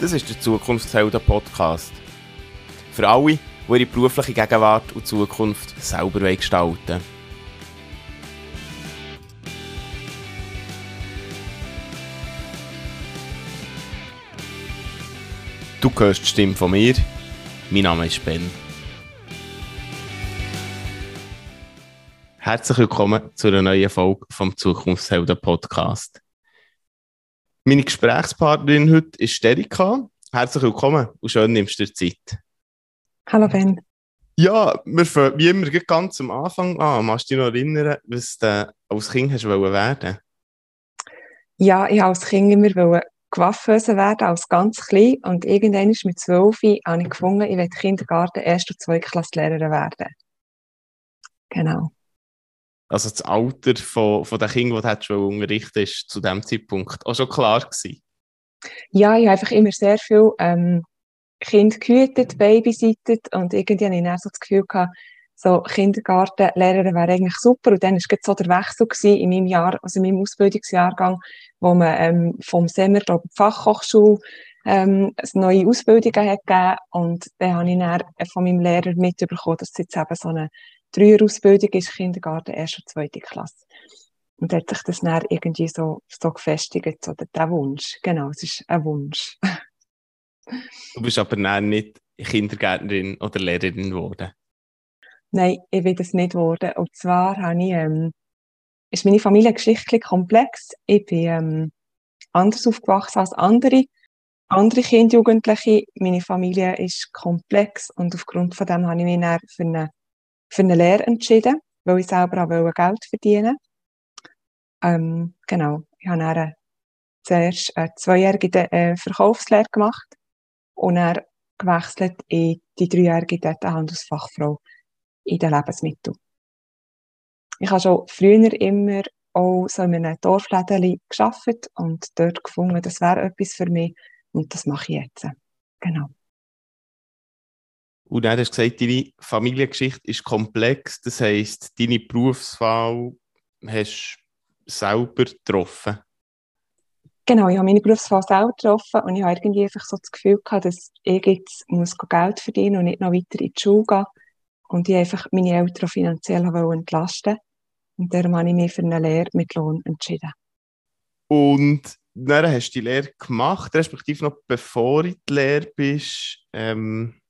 Das ist der Zukunftshelden Podcast. Für alle, die ihre berufliche Gegenwart und Zukunft selber gestalten. Du hörst die Stimme von mir. Mein Name ist Ben. Herzlich willkommen zu einer neuen Folge vom Zukunftshelden Podcast. Meine Gesprächspartnerin heute ist Erika. Herzlich willkommen und schön nimmst du dir Zeit. Hallo Ben. Ja, wir fangen wie immer ganz am Anfang an. Machst du dich noch erinnern, was du als Kind hast werden Ja, ich wollte als Kind immer Coiffeuse werden, als ganz klein. Und irgendwann mit zwölf habe ich gefunden, ich will Kindergarten, erste und zweite Klasse Lehrerin werden. Genau. Also das Alter von, von den Kindern, die du schon unterrichtet ist zu diesem Zeitpunkt auch schon klar gewesen? Ja, ich habe einfach immer sehr viel ähm, Kind gehütet, babysittet und irgendwie habe ich dann so das Gefühl gehabt, so Kindergartenlehrerin wäre eigentlich super. Und dann war so der Wechsel in meinem Jahr, also in meinem Ausbildungsjahrgang, wo man ähm, vom Semmer da die Fachhochschule ähm, neue Ausbildung hat gegeben. Und dann habe ich dann von meinem Lehrer mitbekommen, dass es jetzt eben so eine Dreier-Ausbildung ist, Kindergarten, erste und zweite Klasse. Und hat sich das dann irgendwie so, so gefestigt, so der Wunsch. Genau, es ist ein Wunsch. Du bist aber dann nicht Kindergärtnerin oder Lehrerin geworden? Nein, ich bin das nicht geworden. Und zwar habe ich, ähm, ist meine Familie geschichtlich komplex. Ich bin ähm, anders aufgewachsen als andere. Andere Kinder, Jugendliche. Meine Familie ist komplex und aufgrund von dem habe ich mich dann für eine für eine Lehre entschieden, weil ich selber auch Geld verdienen ähm, Genau, ich habe dann zuerst eine zweijährige äh, Verkaufslehre gemacht und dann gewechselt in die dreijährige Handelsfachfrau in den Lebensmitteln. Ich habe schon früher immer auch so in einem Dorfläden gearbeitet und dort gefunden, das wäre etwas für mich und das mache ich jetzt. Genau. Und dann hast du gesagt, deine Familiengeschichte ist komplex. Das heisst, deine Berufswahl hast du selber getroffen. Genau, ich habe meine Berufswahl selber getroffen und ich habe irgendwie einfach so das Gefühl gehabt, dass ich jetzt muss Geld verdienen und nicht noch weiter in die Schule gehen. Und ich einfach meine Eltern finanziell entlasten Und darum habe ich mich für eine Lehre mit Lohn entschieden. Und dann hast du die Lehre gemacht, respektive noch bevor du die Lehre bist, ähm,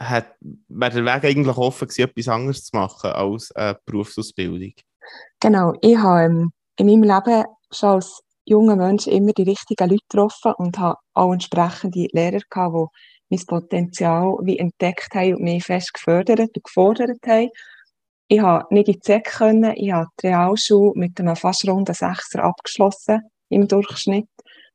hat, wäre der Weg eigentlich offen gewesen, etwas anderes zu machen als eine Berufsausbildung? Genau, ich habe ähm, in meinem Leben schon als junger Mensch immer die richtigen Leute getroffen und habe auch entsprechende Lehrer gehabt, die mein Potenzial wie entdeckt haben und mich fest gefördert und gefordert haben. Ich habe nicht in die ZEC können, ich habe die Realschule mit einem fast runden Sechser abgeschlossen im Durchschnitt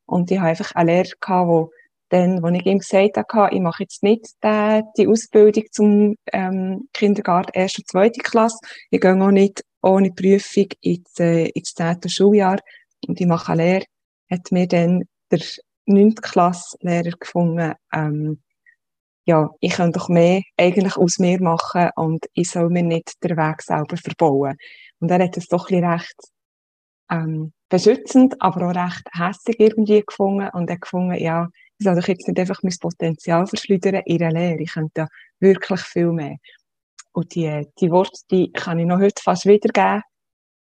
und ich habe einfach eine Lehrer gehabt, dann, als ich ihm gesagt habe, ich mache jetzt nicht die, die Ausbildung zum ähm, Kindergarten erste und zweite Klasse, ich gehe auch nicht ohne Prüfung ins, äh, ins 10. Schuljahr und ich mache eine Lehre, hat mir dann der 9. Klasslehrer gefunden, ähm, ja, ich kann doch mehr eigentlich aus mir machen und ich soll mir nicht den Weg selber verbauen. Und er hat es doch ein recht ähm, beschützend, aber auch recht hässlich irgendwie gefunden und er gefunden, ja, ich soll doch jetzt nicht einfach mein Potenzial verschleudern in der Lehre. Ich könnte ja wirklich viel mehr. Und die, die Worte, die kann ich noch heute fast wiedergeben,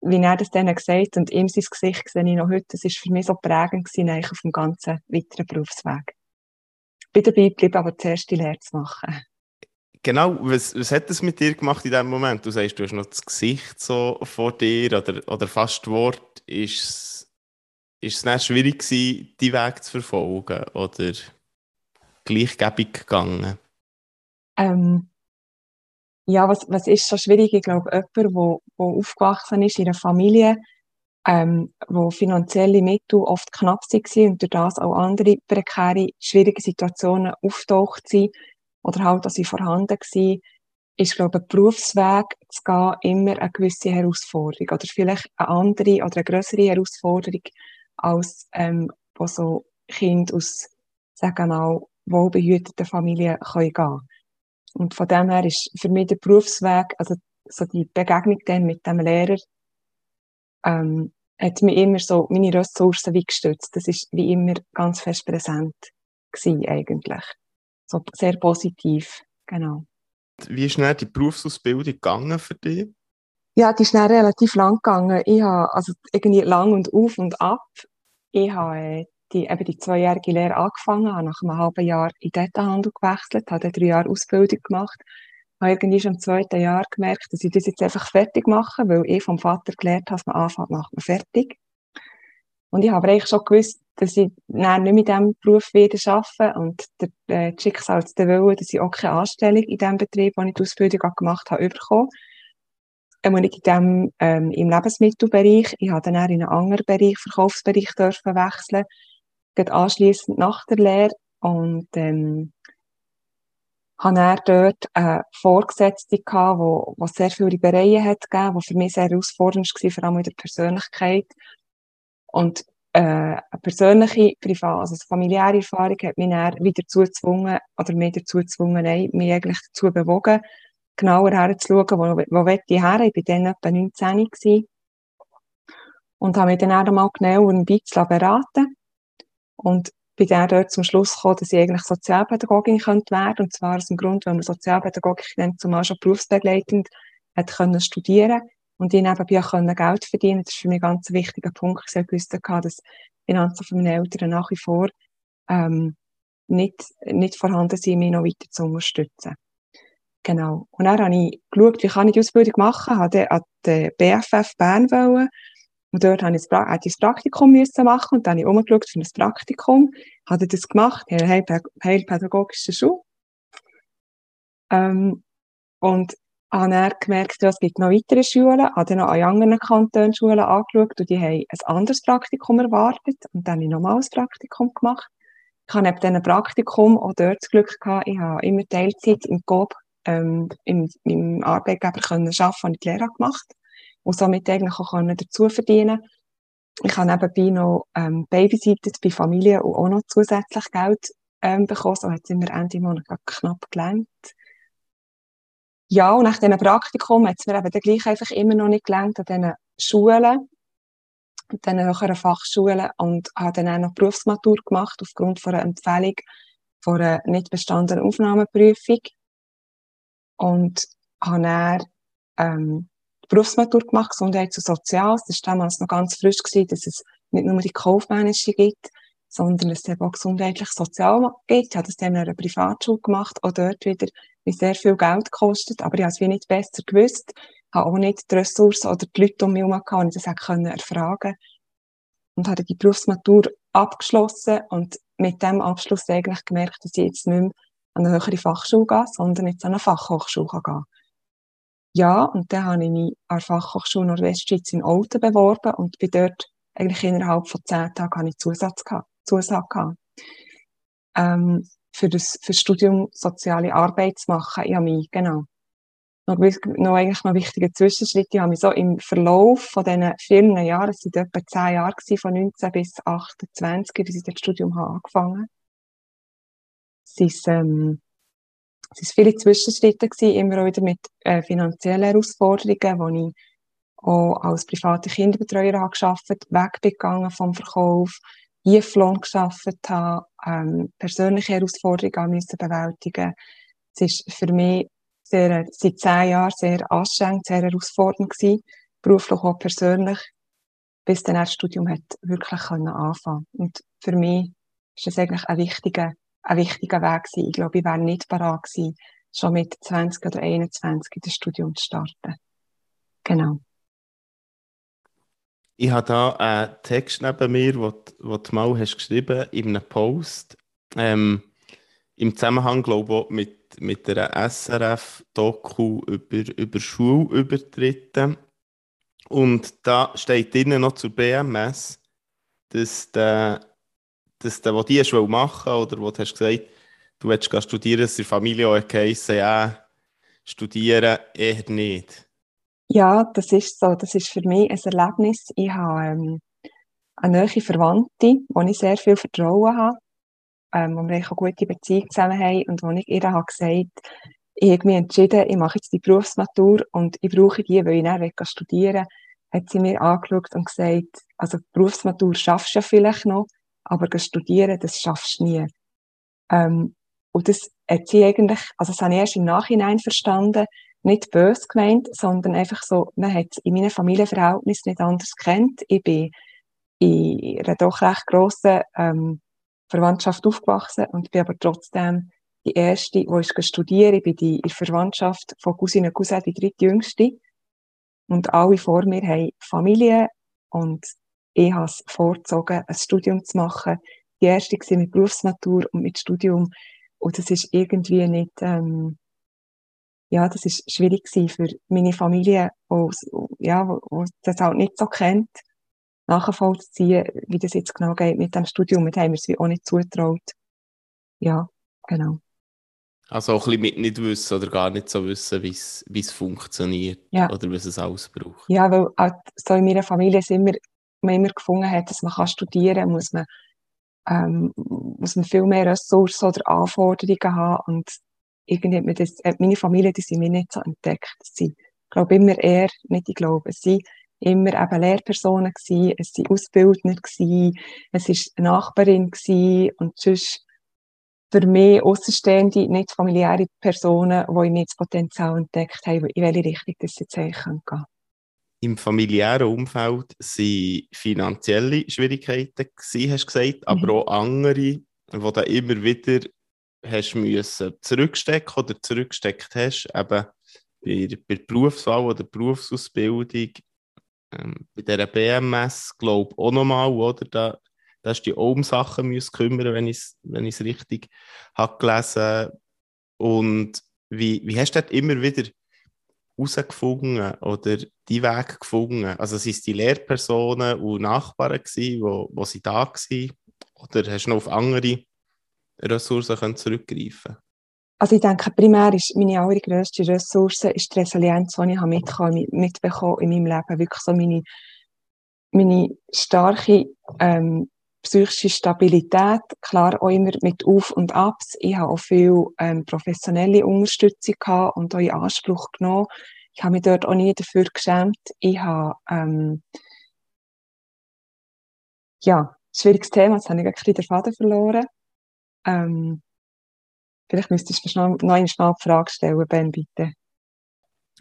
wie er das dann gesagt und ihm sein Gesicht sehe ich noch heute. Das ist für mich so prägend gewesen, eigentlich auf dem ganzen weiteren Berufsweg. Ich bin dabei geblieben, aber zuerst die Lehre zu machen. Genau, was, was hat das mit dir gemacht in dem Moment? Du sagst, du hast noch das Gesicht so vor dir oder, oder fast das Wort. Ist ist es dann schwierig gewesen, die Weg zu verfolgen oder gleichgebig gegangen? Ähm, ja, was, was ist so schwierig? Ich glaube, jemand, wo, wo aufgewachsen ist in einer Familie, ähm, wo finanzielle Mittel oft knapp waren und durch das auch andere prekäre, schwierige Situationen auftaucht sind oder halt, dass sie vorhanden waren, ist, glaube ich, Berufsweg zu gehen immer eine gewisse Herausforderung oder vielleicht eine andere oder eine größere Herausforderung, als ähm, wo so Kinder aus, sagen wir mal, wohlbehüteten Familien können gehen Und von dem her ist für mich der Berufsweg, also so die Begegnung dann mit dem Lehrer, ähm, hat mich immer so meine Ressourcen wie gestützt. Das ist wie immer ganz fest präsent gewesen, eigentlich. So sehr positiv, genau. Wie ist schnell die Berufsausbildung gegangen für dich? Ja, die ist schnell relativ lang gegangen. Ich habe also irgendwie lang und auf und ab. Ich habe äh, die, eben die zweijährige Lehre angefangen, habe nach einem halben Jahr in Detailhandel gewechselt, habe drei Jahre Ausbildung gemacht, habe irgendwie schon im zweiten Jahr gemerkt, dass ich das jetzt einfach fertig mache, weil ich vom Vater gelernt habe, dass man anfängt, macht man fertig. Und ich habe eigentlich schon gewusst, dass ich dann nicht mit diesem Beruf wieder arbeite und der äh, Schicksal der wollen, dass ich auch keine Anstellung in dem Betrieb, wo ich die Ausbildung gemacht habe, bekommen. Ich in dem, ähm, im Lebensmittelbereich. Ich habe dann in einen anderen Bereich, Verkaufsbereich dürfen wechseln, gerade anschliessend nach der Lehre und ähm, habe er dort eine Vorgesetzte gehabt, wo, wo sehr viele Bereiche hat gegeben, wo für mich sehr herausfordernd war, vor allem in der Persönlichkeit. Und äh, eine persönliche, private, also familiäre Erfahrung hat mich dann wieder dazu gezwungen, oder mich dazu gezwungen, nein, mich eigentlich dazu bewogen, genauer herzuschauen, wo, wo will ich her? Ich war dann etwa 19 gewesen. Und habe mich dann einmal genauer ein bisschen beraten. Und bin dann dort zum Schluss gekommen, dass ich eigentlich Sozialpädagogin könnte werden. Und zwar aus dem Grund, weil man Sozialpädagogik dann zumal schon berufsbegleitend hat können studieren und ich nebenbei auch können Geld verdienen. Das ist für mich ein ganz wichtiger Punkt. Ich habe gewusst, dass Finanzen von meinen Eltern nach wie vor ähm, nicht, nicht vorhanden sind, mich noch weiter zu unterstützen. Genau. Und dann habe ich geschaut, wie kann ich die Ausbildung machen, habe an der BFF Bern wollen und dort habe ich das Praktikum machen und dann habe ich umgeschaut für ein Praktikum, habe das gemacht, in einer heilpädagogischen Schule. Ähm, und habe dann gemerkt, es gibt noch weitere Schulen, habe dann noch an anderen Kantonschulen angeschaut und die haben ein anderes Praktikum erwartet und dann habe ich nochmal ein Praktikum gemacht. Ich habe neben diesem Praktikum auch dort das Glück gehabt, ich habe immer Teilzeit im GOB ähm, im, im Arbeitgeber können arbeiten, habe ich die Lehre gemacht und somit eigentlich auch dazu verdienen Ich habe nebenbei noch ähm, babysittet bei Familien und auch noch zusätzlich Geld ähm, bekommen. So hat es immer Ende Monat knapp gelernt. Ja, und nach diesem Praktikum hat es mir eben dann gleich einfach immer noch nicht gelernt an diesen Schulen, an diesen höheren Fachschulen und habe dann auch noch Berufsmatur gemacht aufgrund von einer Empfehlung von einer nicht bestandenen Aufnahmeprüfung und habe dann ähm, Berufsmatur gemacht, Gesundheits- und Soziales. Das war damals noch ganz frisch, gewesen, dass es nicht nur die kaufmännische gibt, sondern es eben auch gesundheitlich sozial gibt. Ich habe das dann in einer Privatschule gemacht, auch dort wieder, wie sehr viel Geld kostet, aber ich habe es wie nicht besser gewusst, habe auch nicht die Ressourcen oder die Leute um mich herum gehabt, die das können erfragen und habe die Berufsmatur abgeschlossen und mit dem Abschluss eigentlich gemerkt, dass ich jetzt nicht mehr an eine höhere Fachschule gehe, sondern jetzt an eine Fachhochschule gehen ja, und dann habe ich mich an der Fachhochschule Nordwestschweiz in Olten beworben und bin dort eigentlich innerhalb von zehn Tagen habe ich Zusatz gehabt, Zusage gehabt. Ähm, für das, für das Studium Soziale Arbeit zu machen. Ich habe mich, genau. Noch, noch eigentlich noch wichtige Zwischenschritte. Ich habe mich so im Verlauf von diesen vielen Jahren, es waren etwa zehn Jahre gewesen, von 19 bis 28, bis ich das Studium habe angefangen. Es ähm, viele Zwischenschritte, gewesen, immer wieder mit äh, finanziellen Herausforderungen, wo ich auch als private Kinderbetreuer habe gearbeitet, weggegangen vom Verkauf, Tieflohn gearbeitet habe, ähm, persönliche Herausforderungen müssen bewältigen. Es ist für mich sehr, seit zehn Jahren sehr anstrengend, sehr herausfordernd gewesen, beruflich auch persönlich, bis dann das Studium hat wirklich können anfangen. Und für mich ist das eigentlich ein wichtiger ein wichtiger Weg gewesen. Ich glaube, ich wäre nicht bereit gewesen, schon mit 20 oder 21 in das Studium zu starten. Genau. Ich habe da einen Text neben mir, den du mal hast geschrieben in einem Post. Ähm, Im Zusammenhang, glaube ich, mit, mit einer SRF-Doku über, über Schulübertritte. Und da steht drinnen noch zur BMS, dass der dass du, was hast machen oder wo du hast gesagt, du willst studieren, dass die Familie auch geheissen, ja, studieren eher nicht? Ja, das ist so. Das ist für mich ein Erlebnis. Ich habe ähm, eine neue Verwandte, wo ich sehr viel Vertrauen habe, ähm, wo wir eine gute Beziehung zusammen haben und wo ich ihr habe gesagt ich habe mich entschieden, ich mache jetzt die Berufsmatur und ich brauche die, weil ich dann studieren will. hat sie mir angeschaut und gesagt, also Berufsmatur schaffst du ja vielleicht noch, aber studieren, das schaffst du nie. Ähm, und das hat sie eigentlich, also das habe ich erst im Nachhinein verstanden, nicht böse gemeint, sondern einfach so, man hat in meinem Familienverhältnis nicht anders kennt. Ich bin in einer doch recht grossen ähm, Verwandtschaft aufgewachsen und bin aber trotzdem die erste, die ich studieren. Ich bin die, in der Verwandtschaft von Cousine und Cousin die drittjüngste. Und alle vor mir haben Familie und ich habe es vorgezogen, ein Studium zu machen. Die erste war mit Berufsnatur und mit Studium. Und das ist irgendwie nicht, ähm, ja, das ist schwierig gewesen für meine Familie, wo, ja, wo, das halt nicht so kennt, nachvollziehen, wie das jetzt genau geht mit dem Studium. Da haben wir es auch nicht zutraut. Ja, genau. Also auch ein bisschen mit nicht wissen oder gar nicht so wissen, wie es funktioniert ja. oder was es alles braucht. Ja, weil halt so in meiner Familie sind wir, man immer gefunden hat, dass man kann studieren kann, muss man, ähm, muss man viel mehr Ressourcen oder Anforderungen haben und irgendwie hat das, äh, meine Familie, die sind mir nicht so entdeckt. Sie, ich glaube immer eher, nicht ich glaube, es sind immer eben Lehrpersonen gewesen, es sind Ausbildner gewesen, es ist eine Nachbarin gewesen und sonst für mich außenstehende, nicht familiäre Personen, die in mir das Potenzial entdeckt haben, in welche Richtung das jetzt eigentlich gehen kann. Im familiären Umfeld waren finanzielle Schwierigkeiten, gewesen, hast du gesagt, mhm. aber auch andere, die du immer wieder hast müssen zurückstecken oder zurückgesteckt hast, eben bei, bei der Berufswahl oder Berufsausbildung, ähm, bei dieser BMS, glaube ich, auch nochmal, oder? Da da hast du dich auch um Sachen müssen kümmern, wenn ich es wenn richtig habe gelesen Und wie, wie hast du dort immer wieder herausgefunden oder die Weg gefunden? Also sind es die Lehrpersonen und Nachbarn gewesen, wo, wo sie da waren? Oder hast du noch auf andere Ressourcen können zurückgreifen also ich denke, primär ist meine allergrößte Ressource ist die Resilienz, die ich mitbekommen, mitbekommen in meinem Leben. Wirklich so meine, meine starke ähm, psychische Stabilität, klar auch immer mit Auf und Abs. Ich habe auch viel ähm, professionelle Unterstützung gehabt und auch in Anspruch genommen. Ich habe mich dort auch nie dafür geschämt. Ich habe, ähm, ja, schwieriges Thema, jetzt habe ich ein bisschen den Faden verloren. Ähm, vielleicht müsstest du noch, noch eine Frage stellen, Ben, bitte.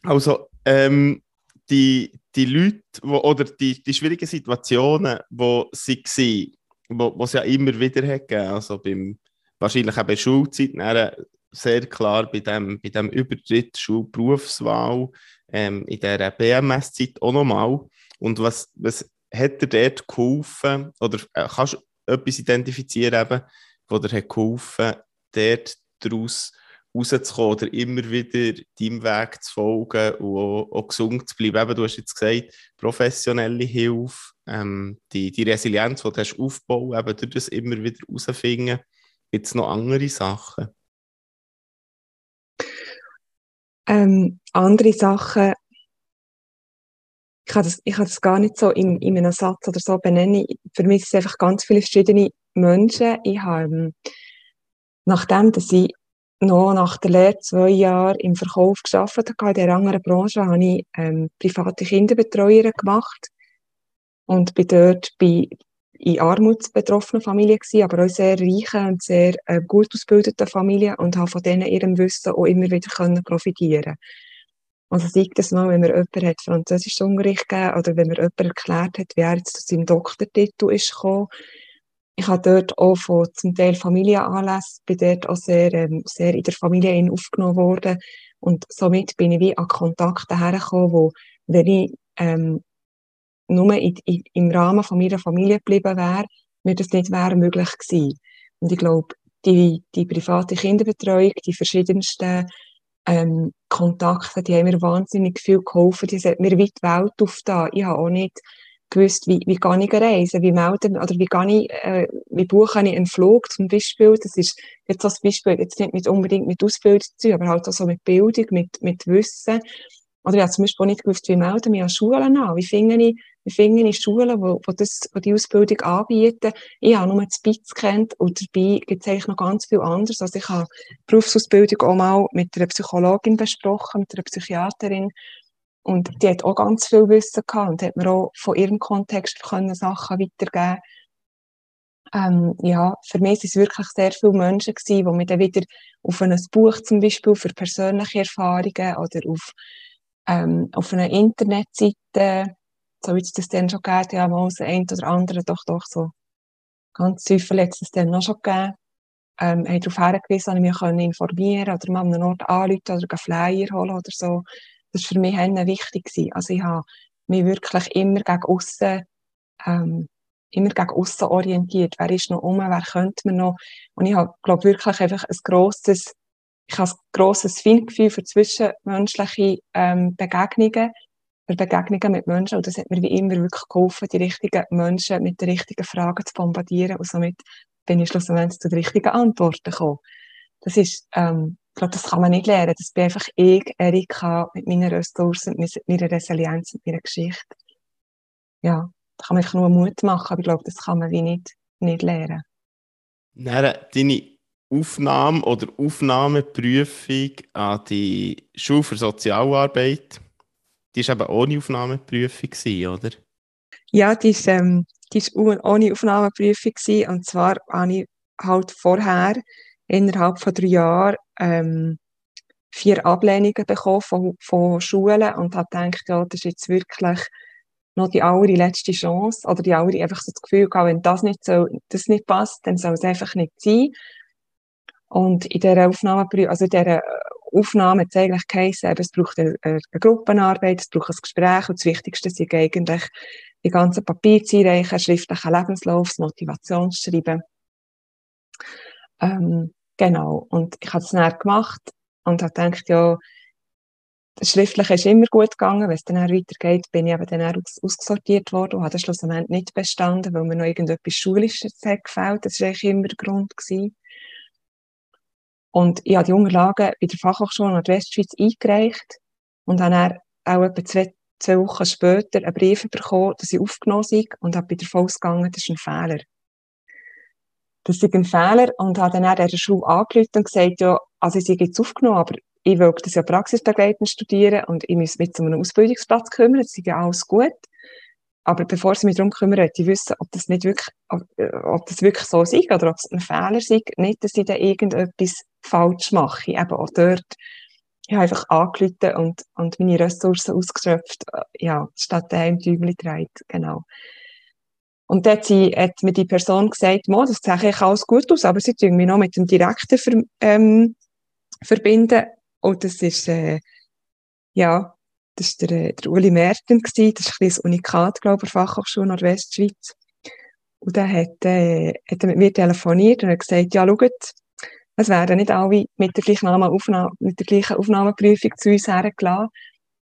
Also, ähm, die, die Leute, wo, oder die, die schwierigen Situationen, die sie waren, wo, es ja immer wieder hat gegeben. Also beim, wahrscheinlich auch bei Schulzeit, sehr klar bei dem, bei dem Übertritt Schulberufswahl, ähm, in der BMS-Zeit auch nochmal. Und was, was hat dir dort geholfen, oder äh, kannst du etwas identifizieren, eben, wo dir hat geholfen, dort daraus rauszukommen oder immer wieder deinem Weg zu folgen und auch, auch gesund zu bleiben. Eben, du hast jetzt gesagt, professionelle Hilfe, ähm, die, die Resilienz, die du hast aufbauen, eben durch das immer wieder herausfinden. Gibt es noch andere Sachen? Ähm, andere Sachen, ich kann, das, ich kann das gar nicht so in, in einem Satz oder so benennen. Für mich sind es einfach ganz viele verschiedene Menschen. Ich habe, ähm, nachdem, dass ich noch nach der Lehre zwei Jahre im Verkauf geschafft habe, in der anderen Branche, habe ich ähm, private Kinderbetreuerin gemacht und bin dort bei in armutsbetroffenen Familien gewesen, aber auch sehr reichen und sehr äh, gut ausgebildeten Familien und habe von denen ihrem Wissen auch immer wieder können profitieren Also sei das mal, wenn mir jemand hat Französischunterricht gegeben oder wenn mir jemand erklärt hat, wie er jetzt zu seinem Doktortitel ist gekommen, ich habe dort auch von zum Teil Familienanlässen, bin dort auch sehr, ähm, sehr in der Familie aufgenommen worden. Und somit bin ich wie an Kontakte hergekommen, wo, wenn ich, ähm, nur in, in, im Rahmen von meiner Familie geblieben wäre, mir das nicht wäre möglich gewesen. Und ich glaube, die, die private Kinderbetreuung, die verschiedensten ähm, Kontakte, die haben mir wahnsinnig viel geholfen. Die hat mir weit die Welt aufgetan. Ich habe auch nicht gewusst, wie, wie gehe ich reisen, wie melden, oder wie gehe ich, äh, wie buche ich einen Flug zum Beispiel. Das ist jetzt das Beispiel, jetzt nicht mit unbedingt mit Ausbildung zu aber halt auch so mit Bildung, mit, mit Wissen. Oder ich habe zum Beispiel auch nicht gewusst, wie melden wir an Schulen an, wie finde ich, wie finde ich Schulen, wo, wo, das, wo die Ausbildung anbieten. Ich habe nur das BITS kennt und dabei gibt es eigentlich noch ganz viel anderes. Also ich habe Berufsausbildung auch mal mit einer Psychologin besprochen, mit einer Psychiaterin und die hat auch ganz viel Wissen gehabt und hat mir auch von ihrem Kontext können Sachen weitergeben ähm, ja, für mich sind es wirklich sehr viele Menschen gewesen, die mich dann wieder auf ein Buch zum Beispiel für persönliche Erfahrungen oder auf, ähm, auf einer Internetseite, so wie es das dann schon gegeben ja, mal das ein oder andere, doch, doch, so ganz Zweifel hat es dann noch schon gegeben, ähm, haben darauf hingewiesen, dass ich mich können informieren oder mal an einem Ort anrufen oder einen Flyer holen oder so. Das war für mich wichtig. Gewesen. Also ich habe mich wirklich immer gegen aussen ähm, immer gegen aussen orientiert. Wer ist noch um? Wer könnte man noch? Und ich habe, glaube wirklich einfach ein grosses, ich habe ein grosses Feingefühl für zwischenmenschliche ähm, Begegnungen, für Begegnungen mit Menschen. Und das hat mir wie immer wirklich geholfen, die richtigen Menschen mit den richtigen Fragen zu bombardieren. Und somit bin ich schlussendlich zu den richtigen Antworten gekommen. Das ist, ähm, ich glaube, das kann man nicht lernen. Das bin einfach ich, Erika, mit meinen Ressourcen, mit meiner Resilienz, mit meiner Geschichte. Ja da kann man nur Mut machen, aber ich glaube, das kann man wie nicht, nicht lernen. Dann, deine Aufnahme oder Aufnahmeprüfung an die Schule für Sozialarbeit, die war eben ohne Aufnahmeprüfung, oder? Ja, die war ähm, ohne Aufnahmeprüfung. Gewesen. Und zwar habe ich halt vorher innerhalb von drei Jahren ähm, vier Ablehnungen bekommen von, von Schulen und habe gedacht, ja, das ist jetzt wirklich noch die allerletzte Chance oder die aller einfach so das Gefühl gehabt, wenn das nicht so, das nicht passt, dann soll es einfach nicht sein. Und in dieser Aufnahme, also in dieser Aufnahme hat es eigentlich geheißen, es braucht eine, eine, Gruppenarbeit, es braucht ein Gespräch und das Wichtigste ist eigentlich, die ganzen Papiere zu einreichen, schriftlichen Lebenslauf, Motivationsschreiben. Ähm, genau. Und ich habe es dann gemacht und habe gedacht, ja, das Schriftliche ist immer gut gegangen. Wenn es dann weitergeht, bin ich eben dann aus, ausgesortiert worden und habe dann schlussendlich nicht bestanden, weil mir noch irgendetwas Schulisches gefällt. Das war eigentlich immer der Grund. Gewesen. Und ich habe die Unterlagen bei der Fachhochschule Nordwestschweiz eingereicht und habe dann auch etwa zwei, zwei Wochen später einen Brief bekommen, dass ich aufgenommen sei und habe bei der ausgegangen, das ist ein Fehler. Das ist ein Fehler und habe dann an der Schule angerufen und gesagt, ja, also ich sei jetzt aufgenommen, aber ich will das ja praxisbegleitend studieren und ich muss mich zu einem Ausbildungsplatz kümmern, das ist ja alles gut. Aber bevor sie mich darum kümmern, möchte ich wissen, ob das nicht wirklich, ob, äh, ob das wirklich so ist oder ob es ein Fehler ist. Nicht, dass ich da irgendetwas falsch mache. Eben auch dort, ich habe einfach angerufen und, und meine Ressourcen ausgeschöpft, äh, ja, statt daheim Däumchen dreht, genau. Und dann hat, hat mir die Person gesagt, Mo, das sieht eigentlich alles gut aus, aber sie tun mich noch mit dem Direktor ver, ähm, verbinden. Und das ist, äh, ja, das ist der, der Uli Merten. Das ist ein bisschen Unikat, glaube ich, Fachhochschule Nordwestschweiz. Und der hat, äh, hat er mit mir telefoniert und hat gesagt, ja, schaut, es werden nicht alle mit der gleichen, Aufnahme, mit der gleichen Aufnahmeprüfung zu uns hergelassen.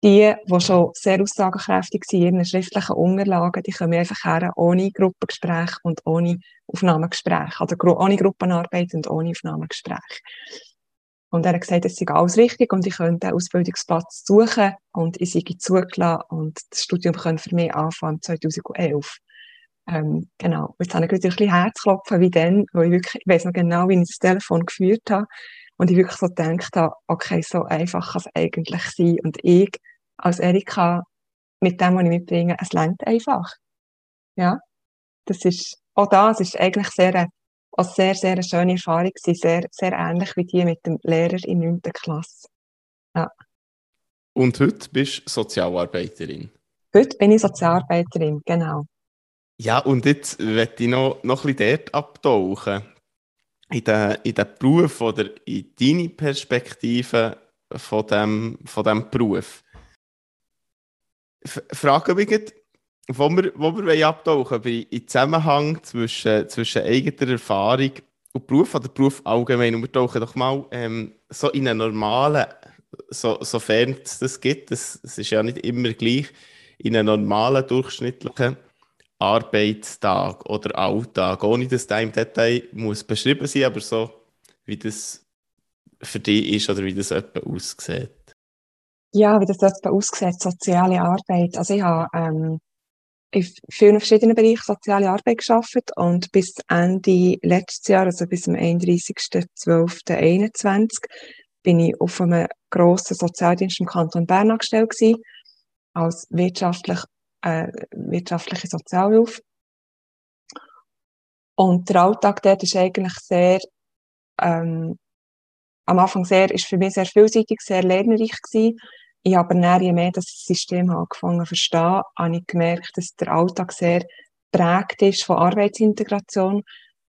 Die, die schon sehr aussagekräftig sind in ihren schriftlichen Unterlagen, die kommen einfach her ohne Gruppengespräch und ohne Aufnahmegespräch. Oder ohne Gruppenarbeit und ohne Aufnahmegespräch. Und er hat gesagt, es sei alles richtig und ich könnte einen Ausbildungsplatz suchen und ich sei zugelassen und das Studium könnte für mich anfangen 2011. Ähm, genau. Jetzt habe ich gerade ein bisschen Herzklopfen wie dann, wo ich wirklich, ich weiss noch genau, wie ich das Telefon geführt habe und ich wirklich so gedacht habe, okay, so einfach kann es eigentlich sein und ich als Erika mit dem, was ich mitbringe, es lernt einfach. Ja. Das ist, auch das ist eigentlich sehr sehr, sehr schöne Erfahrung gewesen, sehr, sehr ähnlich wie die mit dem Lehrer in 9. Klasse. Ja. Und heute bist du Sozialarbeiterin? Heute bin ich Sozialarbeiterin, genau. Ja, und jetzt möchte ich noch, noch ein bisschen dort abtauchen. In den, in den Beruf oder in deine Perspektive von diesem von dem Beruf. Frage mich, wo wir, wo wir abtauchen wollen, im Zusammenhang zwischen, zwischen eigener Erfahrung und Beruf oder Beruf allgemein. Und wir tauchen doch mal ähm, so in einen normalen, so, sofern es das gibt, es ist ja nicht immer gleich, in einen normalen, durchschnittlichen Arbeitstag oder Alltag, ohne dass im Detail muss beschrieben sein aber so, wie das für dich ist oder wie das etwa aussieht. Ja, wie das etwa aussieht, soziale Arbeit. Also ich habe ähm, in vielen verschiedenen Bereichen soziale Arbeit geschafft und bis Ende letztes Jahr, also bis zum 31.12.21, bin ich auf einem grossen Sozialdienst im Kanton Bern angestellt gewesen. als wirtschaftlich, äh, wirtschaftliche Sozialhilfe. Und der Alltag dort ist eigentlich sehr, ähm, am Anfang sehr, ist für mich sehr vielseitig, sehr lernreich gewesen. Ich habe aber je mehr das System angefangen zu verstehen, habe ich gemerkt, dass der Alltag sehr prägt ist von Arbeitsintegration,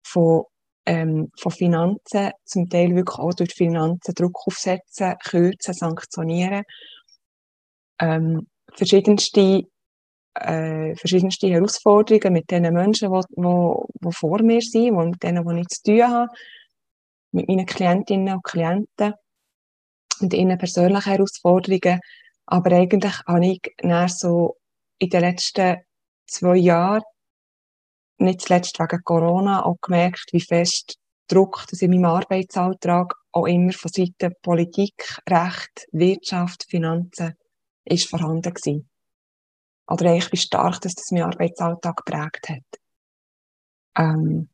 von, ähm, von Finanzen, zum Teil wirklich auch durch Finanzen Druck aufsetzen, kürzen, sanktionieren. Ähm, verschiedenste, äh, verschiedenste Herausforderungen mit den Menschen, die, die, die vor mir sind, mit denen, die nichts zu tun haben, mit meinen Klientinnen und Klienten und ihnen persönliche Herausforderungen. Aber eigentlich habe ich dann so in den letzten zwei Jahren, nicht zuletzt wegen Corona, auch gemerkt, wie fest Druck das in meinem Arbeitsalltag auch immer von Seiten Politik, Recht, Wirtschaft, Finanzen ist vorhanden gewesen. Oder eigentlich wie stark dass das mein Arbeitsalltag geprägt hat. Ähm,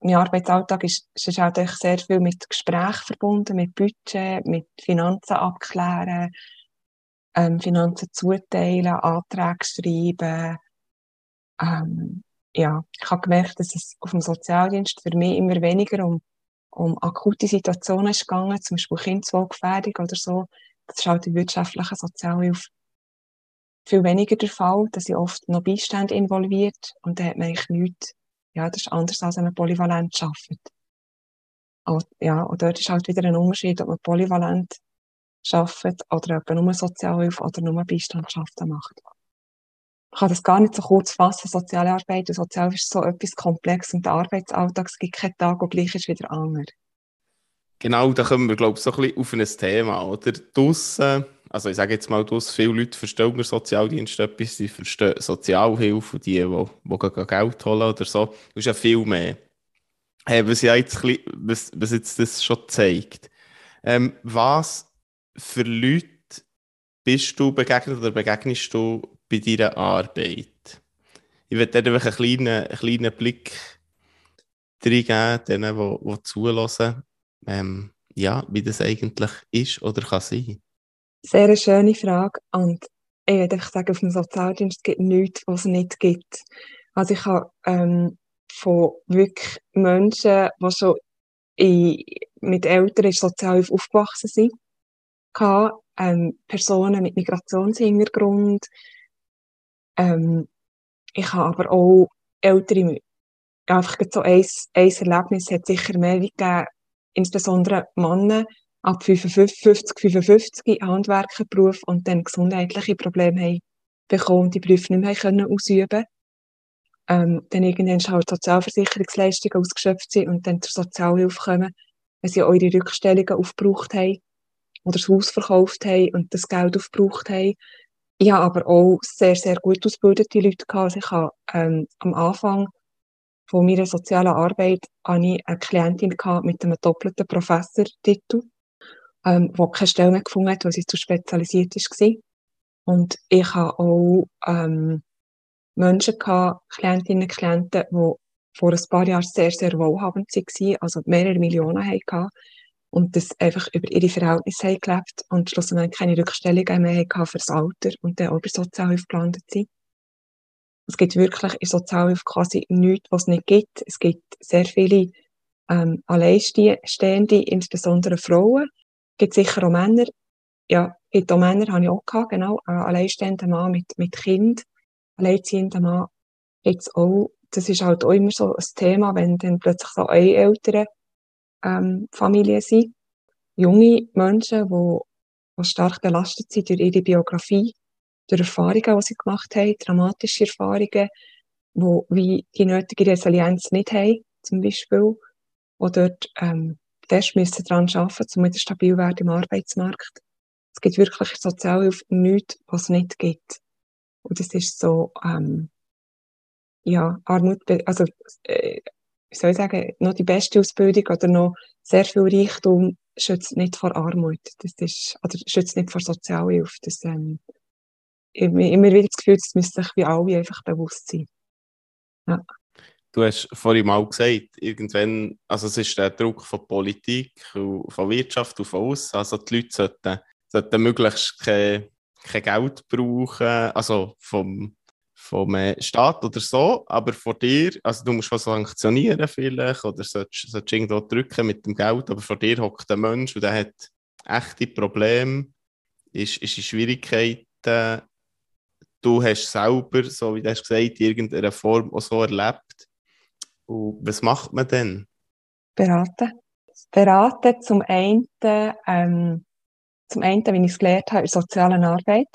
mein Arbeitsalltag ist, ist halt sehr viel mit Gesprächen verbunden, mit Budget, mit Finanzen abklären, ähm, Finanzen zuteilen, Anträge schreiben. Ähm, ja, ich habe gemerkt, dass es auf dem Sozialdienst für mich immer weniger um, um akute Situationen ist gegangen, zum Beispiel Kindeswohlgefährdung oder so. Das ist halt in wirtschaftlicher Sozialhilfe viel weniger der Fall, dass sie oft noch Beistände involviert und da hat man eigentlich nichts ja, das ist anders, als wenn man polyvalent arbeitet. Und, ja, und dort ist halt wieder ein Unterschied, ob man polyvalent arbeitet oder ob man nur Sozialhilfe oder nur Beistandschaften macht. Ich kann das gar nicht so kurz fassen. Soziale Arbeit und Sozialhilfe ist so etwas komplex und der Arbeitsalltag, es gibt keinen Tag, der gleich ist wie der andere. Genau, da kommen wir, glaube ich, so ein bisschen auf ein Thema, oder? Draussen, also ich sage jetzt mal, dass viele Leute verstehen mir Sozialdienst etwas, sie verstehen Sozialhilfe, die, die, die Geld holen oder so. Das ist ja viel mehr. Hey, was, ja jetzt, was, was jetzt das schon zeigt. Ähm, was für Leute bist du begegnet oder begegnest du bei deiner Arbeit? Ich werde dir einen kleinen, einen kleinen Blick reingeben, denen, die, die zulassen ähm, ja, wie das eigentlich ist oder kann sein? Sehr eine schöne Frage. Und ich würde einfach sagen, auf dem Sozialdienst gibt es nichts, was es nicht gibt. Also ich habe ähm, von wirklich Menschen, die schon in, mit Eltern in Sozialhilfe aufgewachsen sind, gehabt, ähm, Personen mit Migrationshintergrund. Ähm, ich habe aber auch ältere, einfach so ein, ein Erlebnis hat sicher mehr gegeben, insbesondere Männer ab 55, 55 Handwerkerberuf und dann gesundheitliche Probleme haben bekommen und die Berufe nicht mehr können ausüben ähm, dann irgendwann halt Sozialversicherungsleistungen ausgeschöpft sind und dann zur Sozialhilfe kommen, wenn sie eure Rückstellungen aufgebraucht haben oder das Haus verkauft haben und das Geld aufgebraucht haben. Ich habe aber auch sehr, sehr gut ausgebildete Leute gehabt. Also ich habe ähm, am Anfang von meiner sozialen Arbeit hatte ich eine Klientin mit einem doppelten Professortitel, ähm, die keine Stelle mehr gefunden hat, weil sie zu spezialisiert war. Und ich habe auch ähm, Menschen gehabt, Klientinnen und Klienten, die vor ein paar Jahren sehr, sehr wohlhabend waren, also mehrere Millionen hatten und das einfach über ihre Verhältnisse haben gelebt und schlussendlich keine Rückstellungen mehr hatten für das Alter und dann auch bei Sozialhilfe gelandet sind. Es gibt wirklich in Sozialhilfe quasi nichts, was es nicht gibt. Es gibt sehr viele ähm, Alleinstehende, insbesondere Frauen. Gibt sicher auch Männer. Ja, gibt auch Männer, habe ich auch gehabt, genau. Ein alleinstehender Mann mit, mit Kind, alleinziehender Mann. Jetzt auch, das ist halt auch immer so ein Thema, wenn dann plötzlich so eine ältere ähm, Familien sind. Junge Menschen, die, die stark belastet sind durch ihre Biografie durch Erfahrungen, die sie gemacht haben, dramatische Erfahrungen, wo wie die nötige Resilienz nicht haben, zum Beispiel, wo dort ähm, fest müssen daran arbeiten, um wieder stabil werden im Arbeitsmarkt. Es gibt wirklich Sozialhilfe nichts, was es nicht gibt. Und das ist so, ähm, ja, Armut, also, äh, wie soll ich sagen, noch die beste Ausbildung oder noch sehr viel Reichtum schützt nicht vor Armut. Das ist, oder schützt nicht vor Sozialhilfe. Das, ähm, immer wieder das Gefühl, das müssen sich wie alle einfach bewusst sein. Ja. Du hast vorhin mal gesagt, irgendwann, also es ist der Druck von Politik, und von Wirtschaft und von uns, also die Leute sollten, sollten möglichst keine, kein Geld brauchen, also vom, vom äh, Staat oder so, aber vor dir, also du musst was sanktionieren vielleicht oder sollst, sollst irgendwo drücken mit dem Geld, aber vor dir hockt ein Mensch und der hat echte Probleme, ist, ist in Schwierigkeiten, du hast selber, so wie du hast gesagt, in irgendeiner Form auch so erlebt. Und was macht man denn? Beraten. Beraten zum einen, ähm, zum einen, wie ich es gelernt habe, in der sozialen Arbeit,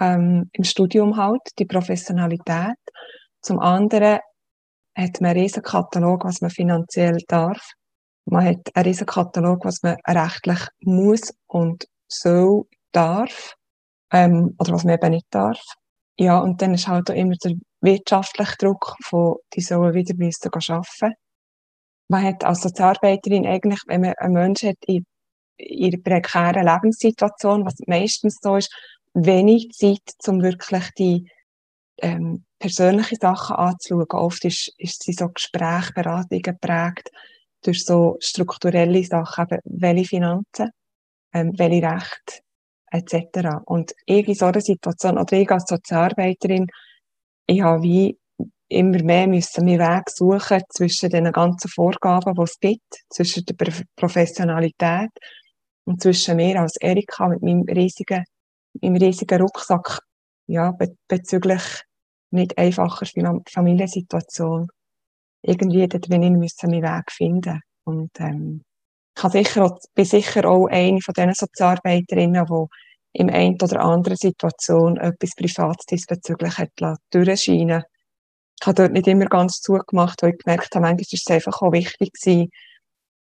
ähm, im Studium halt, die Professionalität. Zum anderen hat man einen riesen Katalog, was man finanziell darf. Man hat einen riesen Katalog, was man rechtlich muss und soll, darf, ähm, oder was man eben nicht darf. Ja, und dann ist halt auch immer der wirtschaftliche Druck von, die sollen wieder müssen arbeiten. Man hat als Sozialarbeiterin eigentlich, wenn man einen Menschen hat in ihrer prekären Lebenssituation, was meistens so ist, wenig Zeit, um wirklich die ähm, persönlichen Sachen anzuschauen. Oft ist, ist sie so Gespräche, Beratungen geprägt durch so strukturelle Sachen, eben welche Finanzen, ähm, welche Rechte, etc. Und in so einer Situation, oder ich als Sozialarbeiterin, ich habe wie immer mehr müssen meinen Weg suchen zwischen den ganzen Vorgaben, die es gibt, zwischen der Professionalität und zwischen mir als Erika mit meinem riesigen, meinem riesigen Rucksack, ja, be bezüglich nicht einfacher Familiensituation. Irgendwie dort bin ich müssen meinen Weg finden. Und, ähm, ich habe sicher auch, bin sicher auch eine von diesen Sozialarbeiterinnen, die in einer oder anderen Situation etwas Privates diesbezüglich hat durchscheinen Ich habe dort nicht immer ganz zugemacht, weil ich gemerkt habe, manchmal ist es einfach auch wichtig gewesen,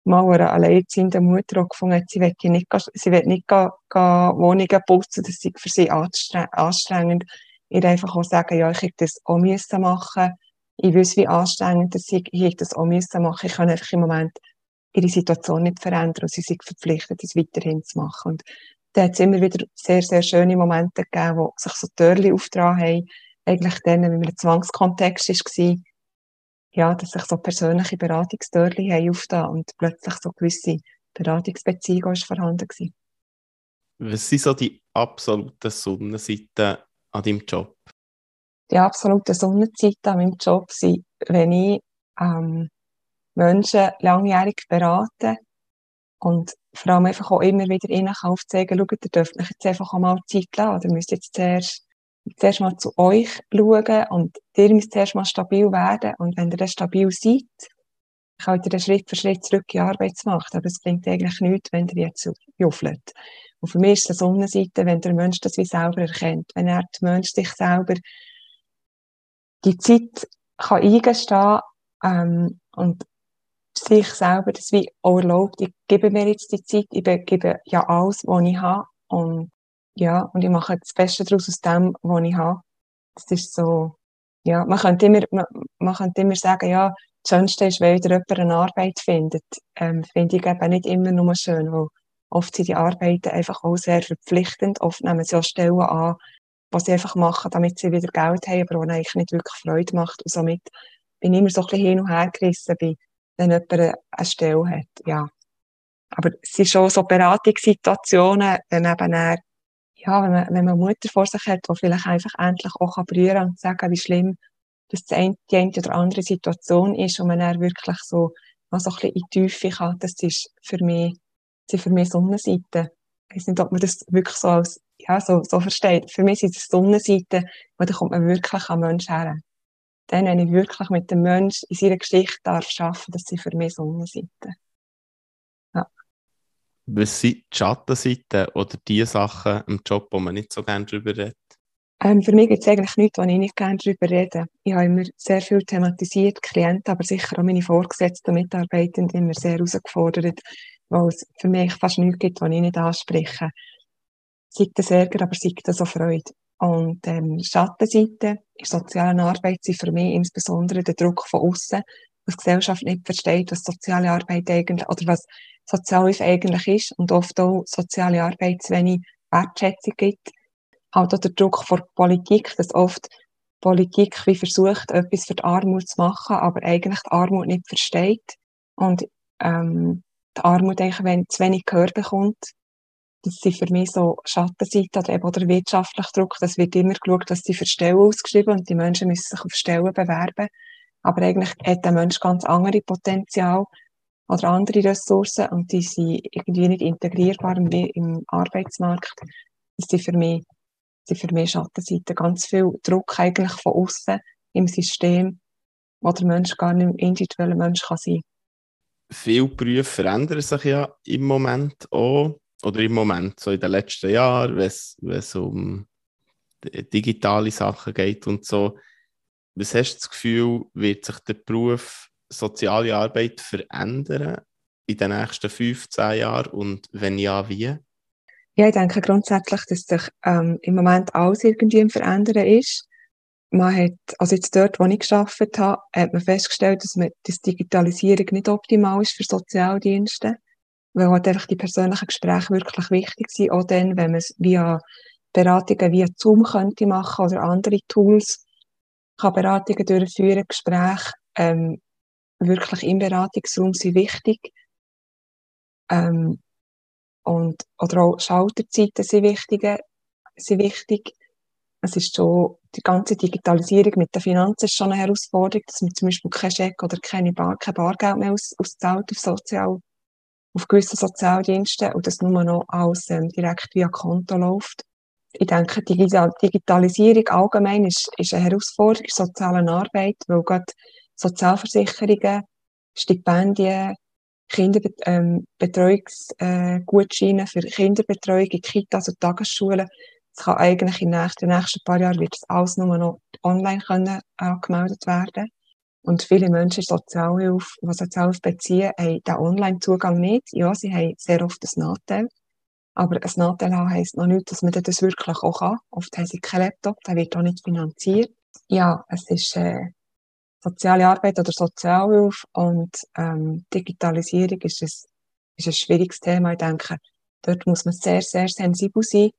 mal einer alleinerziehenden Mutter auch gefunden hat, sie will nicht, sie will nicht gehen, gehen Wohnungen putzen, das ist für sie anstrengend. Ihr einfach auch sagen, ja, ich hätte das auch müssen machen. Ich weiß, wie anstrengend das ist, ich hätte das auch müssen machen. Ich kann einfach im Moment ihre Situation nicht verändern und sie sind verpflichtet, das weiterhin zu machen. Und da hat es immer wieder sehr, sehr schöne Momente gegeben, wo sich so Türchen aufgetragen haben, eigentlich dann, wenn wir im Zwangskontext war, ja, dass sich so persönliche Beratungstürchen haben aufgetan und plötzlich so gewisse Beratungsbeziehungen vorhanden waren. Was sind so die absoluten Sonnenseiten an deinem Job? Die absoluten Sonnenseiten an meinem Job sind, wenn ich ähm, Menschen langjährig berate und vor allem einfach auch immer wieder ihnen aufzeigen, schaut, ihr dürft euch jetzt einfach auch mal Zeit lassen, ihr müsst jetzt zuerst, zuerst mal zu euch schauen. Und ihr müsst zuerst mal stabil werden. Und wenn ihr dann stabil seid, könnt ihr dann Schritt für Schritt zurück in die Arbeitsmacht, aber es bringt eigentlich nichts, wenn ihr jetzt juffelt. Und für mich ist das Sonnenseite, wenn der Mensch das wie selber erkennt, wenn er der Mensch sich selber die Zeit kann eingestehen ähm, und sich selber das wie auch erlaubt, ich gebe mir jetzt die Zeit, ich gebe ja alles, was ich habe und ja, und ich mache das Beste daraus aus dem, was ich habe. Das ist so, ja, man könnte immer, man, man könnte immer sagen, ja, das Schönste ist, wenn wieder jemand eine Arbeit findet. Ähm, finde ich eben nicht immer nur schön, weil oft sind die Arbeiten einfach auch sehr verpflichtend. Oft nehmen sie auch Stellen an, was sie einfach machen, damit sie wieder Geld haben, aber die eigentlich nicht wirklich Freude macht. Und somit bin ich immer so ein bisschen hin und her gerissen bei wenn jemand eine Stelle hat, ja. Aber es sind schon so Beratungssituationen, wenn eben dann, ja, wenn man, wenn man Mutter vor sich hat, die vielleicht einfach endlich auch kann und sagen, wie schlimm das die eine, die eine oder andere Situation ist und man dann wirklich so, mal so ein bisschen in die Tiefe kann, das ist für mich, das sind für mich Sonnenseiten. Ich weiß nicht, ob man das wirklich so als, ja, so, so versteht. Für mich sind das Sonnenseiten, wo da kommt man wirklich an Menschen her dann, wenn ich wirklich mit dem Menschen in seiner Geschichte darf arbeiten, das sind für mich Sonnenseiten. Ja. Was sind die Schattenseiten oder die Sachen im Job, wo man nicht so gerne darüber redet? Ähm, für mich gibt es eigentlich nichts, wo ich nicht gerne darüber rede. Ich habe immer sehr viel thematisiert, Klienten, aber sicher auch meine Vorgesetzten, Mitarbeitenden immer sehr herausgefordert, weil es für mich fast nichts gibt, was ich nicht anspreche. Sei das Ärger, aber sei das auch Freude. Und ähm, Schattenseiten in sozialen Arbeit sind für mich insbesondere der Druck von außen, was die Gesellschaft nicht versteht, was soziale Arbeit eigentlich oder was Sozialhilfe eigentlich ist und oft auch soziale Arbeit zu wenig Wertschätzung gibt. Halt auch der Druck von Politik, dass oft Politik wie versucht, etwas für die Armut zu machen, aber eigentlich die Armut nicht versteht und ähm, die Armut eigentlich, zu wenig Gehör bekommt das sind für mich so Schattenseiten oder eben oder wirtschaftlicher Druck. Das wird immer geschaut, dass die für Stellen ausgeschrieben und die Menschen müssen sich auf Stellen bewerben. Aber eigentlich hat der Mensch ganz andere Potenzial oder andere Ressourcen und die sind irgendwie nicht integrierbar im, Arbeitsmarkt. Das sind für mich, sind für mich Schattenseiten. Ganz viel Druck eigentlich von außen im System, wo der Mensch gar nicht ein individueller Mensch kann sein. Viele Berufe verändern sich ja im Moment auch oder im Moment, so in den letzten Jahren, wenn es um digitale Sachen geht und so. Was hast du das Gefühl, wird sich der Beruf soziale Arbeit verändern in den nächsten 15 Jahren und wenn ja, wie? Ja, ich denke grundsätzlich, dass sich ähm, im Moment alles irgendwie im Verändern ist. Man hat, also jetzt dort, wo ich gearbeitet habe, hat man festgestellt, dass, man, dass Digitalisierung nicht optimal ist für Sozialdienste weil halt einfach die persönlichen Gespräche wirklich wichtig sind, auch dann, wenn man es via Beratungen via Zoom könnte machen oder andere Tools, kann Beratungen durchführen, Gespräche ähm, wirklich im Beratungsraum sind wichtig. Ähm, und, oder auch Schalterzeiten sind wichtig, sind wichtig. Es ist schon, die ganze Digitalisierung mit den Finanzen ist schon eine Herausforderung, dass man zum Beispiel kein Scheck oder keine Bar, kein Bargeld mehr aus, auszahlt auf Sozial auf gewissen Sozialdiensten und das nur noch alles ähm, direkt via Konto läuft. Ich denke, die Digitalisierung allgemein ist, ist eine Herausforderung in sozialen Arbeit, weil gerade Sozialversicherungen, Stipendien, Kinderbetreuungsgutscheine ähm, für Kinderbetreuung in Kitas und Tagesschulen, das kann eigentlich in den nächsten, nächsten paar Jahren wird das alles nur noch online können, angemeldet werden. Und viele Menschen Sozialhilfe, die Sozialhilfe beziehen, haben den Online-Zugang nicht. Ja, sie haben sehr oft einen Nachteil. Aber ein Nachteil haben heisst noch nicht, dass man das wirklich auch kann. Oft haben sie keinen Laptop, der wird auch nicht finanziert. Ja, es ist äh, soziale Arbeit oder Sozialhilfe und ähm, Digitalisierung ist ein, ist ein schwieriges Thema. Ich denke, dort muss man sehr, sehr sensibel sein,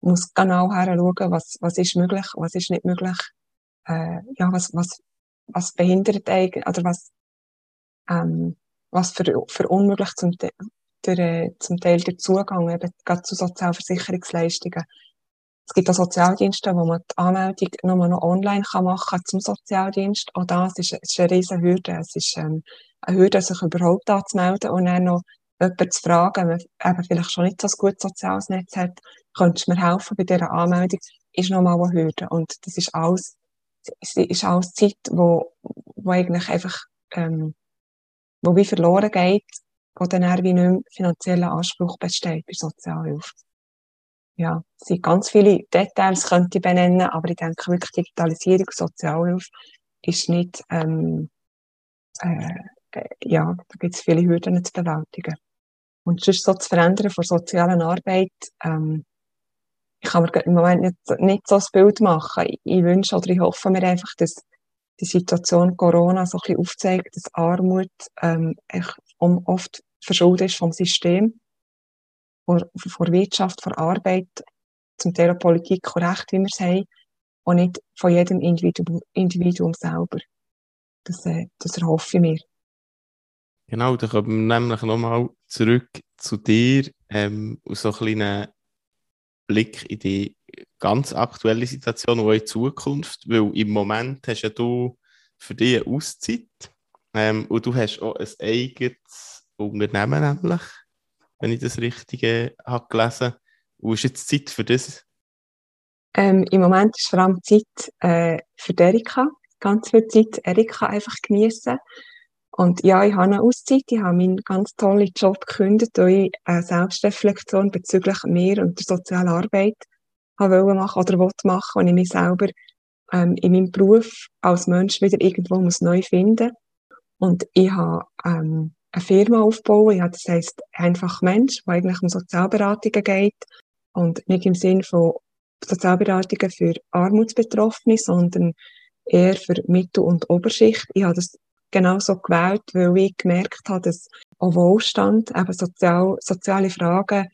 muss genau heranschauen, was, was ist möglich, was ist nicht möglich, äh, ja, was, was was behindert eigentlich, oder was, ähm, was für, für unmöglich zum, der, zum Teil der Zugang eben gerade zu Sozialversicherungsleistungen. Es gibt auch Sozialdienste, wo man die Anmeldung nur noch online kann machen zum Sozialdienst. Auch das ist, ist eine riesen Hürde. Es ist ähm, eine Hürde, sich überhaupt anzumelden und dann noch jemanden zu fragen, wenn man eben vielleicht schon nicht so ein gutes soziales Netz hat, könntest du mir helfen bei dieser Anmeldung, ist nochmal eine Hürde. Und das ist alles es ist alles Zeit, wo, wo eigentlich einfach, ähm, wo wie verloren geht, wo dann wie nicht mehr finanzieller Anspruch besteht bei Sozialhilfe. Ja, es sind ganz viele Details, könnte ich benennen, aber ich denke wirklich Digitalisierung, Sozialhilfe ist nicht, ähm, äh, äh, ja, da gibt es viele Hürden zu bewältigen. Und sonst so zu verändern von sozialen Arbeit, ähm, ich kann mir im Moment nicht, nicht so ein Bild machen. Ich, ich wünsche oder ich hoffe mir einfach, dass die Situation Corona so ein bisschen aufzeigt, dass Armut ähm, oft verschuldet ist vom System, vor, vor Wirtschaft, vor Arbeit, zum auch Politik korrekt, wie wir es haben, und nicht von jedem Individuum, Individuum selber. Das, äh, das erhoffe ich mir. Genau, da kommen wir nämlich nochmal zurück zu dir ähm, aus so kleinen Blick in die ganz aktuelle Situation und in Zukunft, weil im Moment hast ja du für dich eine Auszeit ähm, und du hast auch ein eigenes Unternehmen nämlich, wenn ich das Richtige habe gelesen. Wo ist jetzt Zeit für das? Ähm, Im Moment ist vor allem Zeit äh, für Erika. Ganz viel Zeit Erika einfach genießen und ja, ich habe eine Auszeit, ich habe meinen ganz tollen Job gekündigt, weil ich eine Selbstreflexion bezüglich mir und der sozialen Arbeit habe machen oder wollte machen, und ich mich selber ähm, in meinem Beruf als Mensch wieder irgendwo muss neu finden. Und ich habe ähm, eine Firma aufgebaut, ja, das heisst einfach Mensch, wo eigentlich um Sozialberatungen geht und nicht im Sinn von Sozialberatungen für Armutsbetroffene, sondern eher für Mittel- und Oberschicht. Ich habe das genauso gewählt, weil ich gemerkt habe, dass auch Wohlstand, eben sozial, soziale Fragen,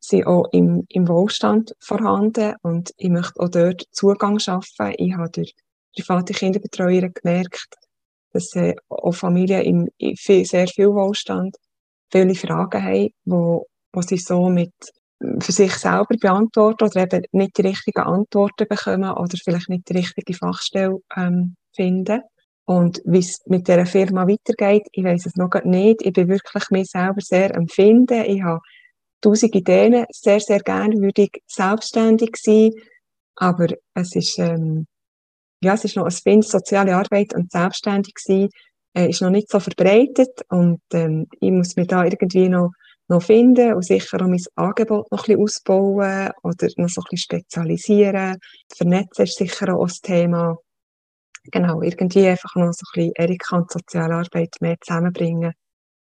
sind auch im, im Wohlstand vorhanden und ich möchte auch dort Zugang schaffen. Ich habe durch private Kinderbetreuer gemerkt, dass äh, auch Familien im, in sehr viel Wohlstand viele Fragen haben, wo, wo sie so mit für sich selber beantworten oder eben nicht die richtigen Antworten bekommen oder vielleicht nicht die richtige Fachstelle ähm, finden. Und wie es mit dieser Firma weitergeht, ich weiß es noch nicht. Ich bin wirklich mir selber sehr empfinden. Ich habe tausend Ideen. Sehr, sehr gerne würde ich selbstständig sein. Aber es ist, ähm, ja, es ist noch ein Find, soziale Arbeit und selbstständig sein, äh, ist noch nicht so verbreitet. Und, ähm, ich muss mich da irgendwie noch, noch finden und sicher auch mein Angebot noch ein bisschen ausbauen oder noch so ein bisschen spezialisieren. Vernetzen ist sicher auch ein Thema genau, irgendwie einfach noch so ein bisschen Erika und Sozialarbeit mehr zusammenbringen.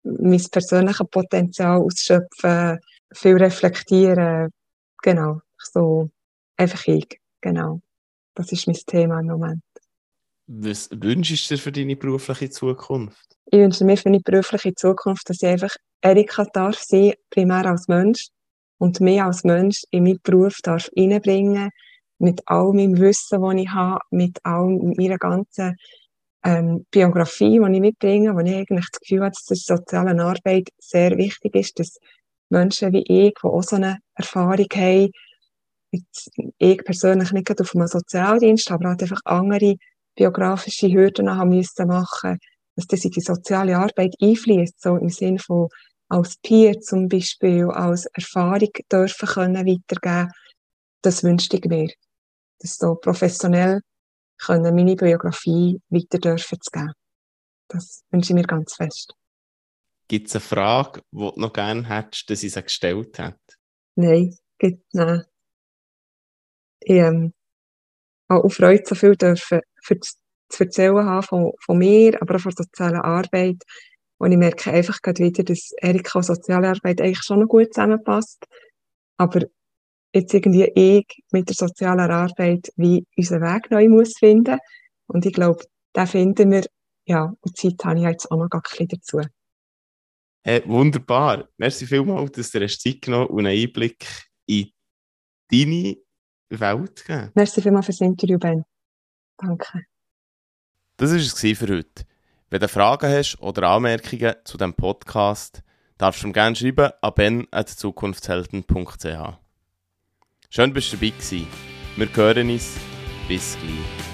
Mein persönliches Potenzial ausschöpfen, viel reflektieren, genau, so einfach ich, genau. Das ist mein Thema im Moment. Was wünschst du dir für deine berufliche Zukunft? Ich wünsche mir für meine berufliche Zukunft, dass ich einfach Erika darf sein, primär als Mensch und mich als Mensch in meinen Beruf darf reinbringen mit all meinem Wissen, das ich habe, mit all meiner ganzen ähm, Biografie, die ich mitbringe, wo ich eigentlich das Gefühl habe, dass das sozialen Arbeit sehr wichtig ist, dass Menschen wie ich, die auch so eine Erfahrung haben, ich persönlich nicht auf einem Sozialdienst, aber halt einfach andere biografische Hürden haben müssen machen, dass das in die soziale Arbeit einfließt, so im Sinne von als Peer zum Beispiel, als Erfahrung dürfen können weitergeben, das wünschte ich mir das so professionell können meine Biografie weiter dürfen zu geben. Das wünsche ich mir ganz fest. Gibt es eine Frage, die du noch gerne hättest, dass ich sie gestellt hätte? Nein, gibt nein. Ich ähm, habe auch Freude, so viel dürfen für zu erzählen haben von, von mir, aber auch von sozialer Arbeit. Und ich merke einfach gerade wieder, dass Erika und soziale Arbeit eigentlich schon noch gut zusammenpasst. Aber jetzt irgendwie ich mit der sozialen Arbeit wie unseren Weg neu muss finden. Und ich glaube, da finden wir, ja, und Zeit habe ich jetzt auch noch ein bisschen dazu. Hey, wunderbar. Merci vielmals, dass du dir Zeit genommen und einen Einblick in deine Welt gegeben Merci vielmals fürs Interview, Ben. Danke. Das war es für heute. Wenn du Fragen hast oder Anmerkungen zu diesem Podcast, darfst du mir gerne schreiben an ben.zukunftshelden.ch. Schön, dass du dabei warst. Wir hören uns. Bis gleich.